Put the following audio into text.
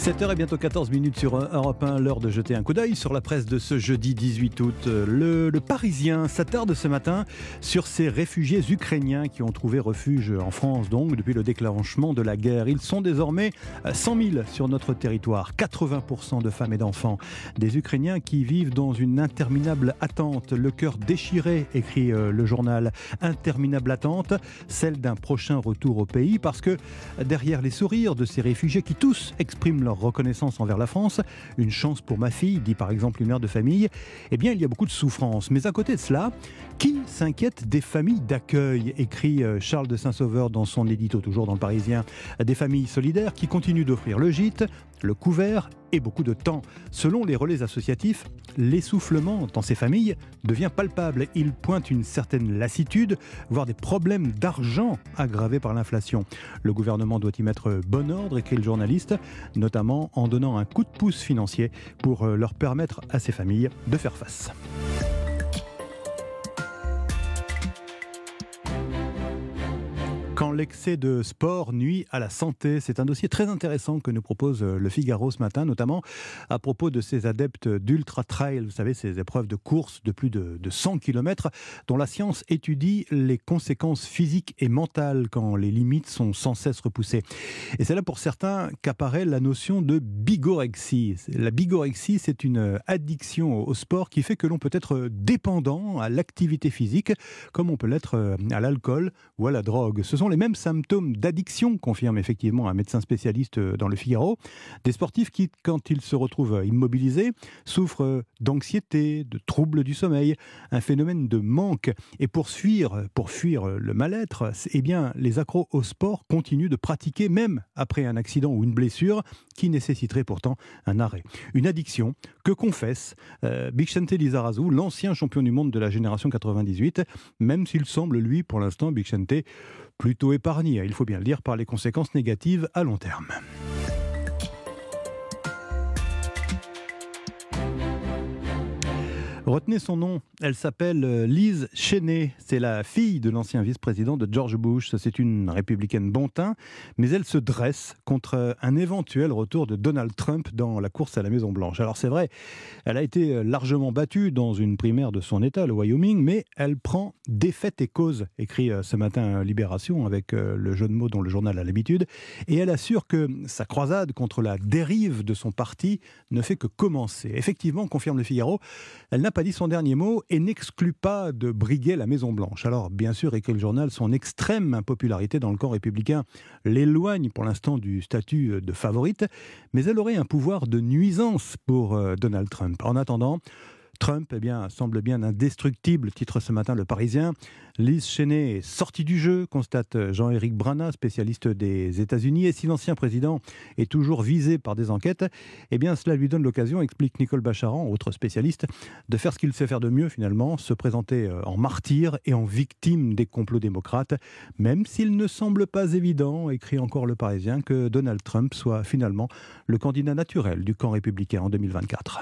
7h et bientôt 14 minutes sur Europe 1, l'heure de jeter un coup d'œil sur la presse de ce jeudi 18 août. Le, Parisien s'attarde ce matin sur ces réfugiés ukrainiens qui ont trouvé refuge en France donc depuis le déclenchement de la guerre. Ils sont désormais 100 000 sur notre territoire, 80% de femmes et d'enfants. Des Ukrainiens qui vivent dans une interminable attente, le cœur déchiré, écrit euh, le journal. Interminable attente, celle d'un prochain retour au pays parce que derrière les sourires de ces réfugiés qui tous expriment leur reconnaissance envers la France, une chance pour ma fille, dit par exemple une mère de famille, eh bien il y a beaucoup de souffrance. Mais à côté de cela, qui s'inquiète des familles d'accueil écrit euh, Charles de Saint-Sauveur dans son édito, toujours dans le Parisien. Des familles solidaires qui continuent d'offrir le gîte, le couvert et beaucoup de temps. Selon les relais associatifs, l'essoufflement dans ces familles devient palpable. Il pointe une certaine lassitude, voire des problèmes d'argent aggravés par l'inflation. Le gouvernement doit y mettre bon ordre, écrit le journaliste, notamment en donnant un coup de pouce financier pour euh, leur permettre à ces familles de faire face. L'excès de sport nuit à la santé, c'est un dossier très intéressant que nous propose euh, le Figaro ce matin, notamment à propos de ces adeptes d'ultra trail, vous savez, ces épreuves de course de plus de, 100 km, dont la science étudie les conséquences physiques et mentales quand les limites sont sans cesse repoussées. Et c'est là pour certains qu'apparaît la notion de bigorexie. La bigorexie, c'est une addiction au sport qui fait que l'on peut être dépendant à l'activité physique, comme on peut l'être euh, à l'alcool ou à la drogue. Ce sont les mêmes symptômes d'addiction, confirme effectivement un médecin spécialiste euh, dans le Figaro. Des sportifs qui, quand ils se retrouvent immobilisés, souffrent d'anxiété, de troubles du sommeil, un phénomène de manque. Et pour fuir, pour fuir le mal-être, eh bien, les accros au sport continuent de pratiquer même après un accident ou une blessure qui nécessiterait pourtant un arrêt. Une addiction que confesse euh, Bixente Lizarazu, l'ancien champion du monde de la génération 98, même s'il semble, lui, pour l'instant, Bixente, plutôt épargné, il faut bien le dire, par les conséquences négatives à long terme. Retenez son nom, elle s'appelle euh, Lise Cheney. C'est la fille de l'ancien vice-président de George Bush. C'est une républicaine bon teint, mais elle se dresse contre un éventuel retour de Donald Trump dans la course à la Maison-Blanche. Alors c'est vrai, elle a été euh, largement battue dans une primaire de son État, le Wyoming, mais elle prend défaite et cause, écrit euh, ce matin Libération avec le jeu de mots dont le journal a l'habitude, et elle assure que sa croisade contre la dérive de son parti ne fait que commencer. Effectivement, confirme le Figaro, elle n'a pas dit son dernier mot et n'exclut pas de briguer la Maison-Blanche. Alors, bien sûr, et le journal, son extrême impopularité dans le camp républicain l'éloigne pour l'instant du statut de favorite, mais elle aurait un pouvoir de nuisance pour euh, Donald Trump. En attendant, Trump eh bien, semble bien indestructible, titre ce matin le Parisien. Liz Cheney est sortie du jeu, constate Jean-Éric Brana, spécialiste des États-Unis. Et si l'ancien président est toujours visé par des enquêtes, eh bien, cela lui donne l'occasion, explique Nicole Bacharan, autre spécialiste, de faire ce qu'il sait faire de mieux finalement, se présenter euh, en martyr et en victime des complots démocrates, même s'il ne semble pas évident, écrit encore le Parisien, que Donald Trump soit finalement le candidat naturel du camp républicain en 2024.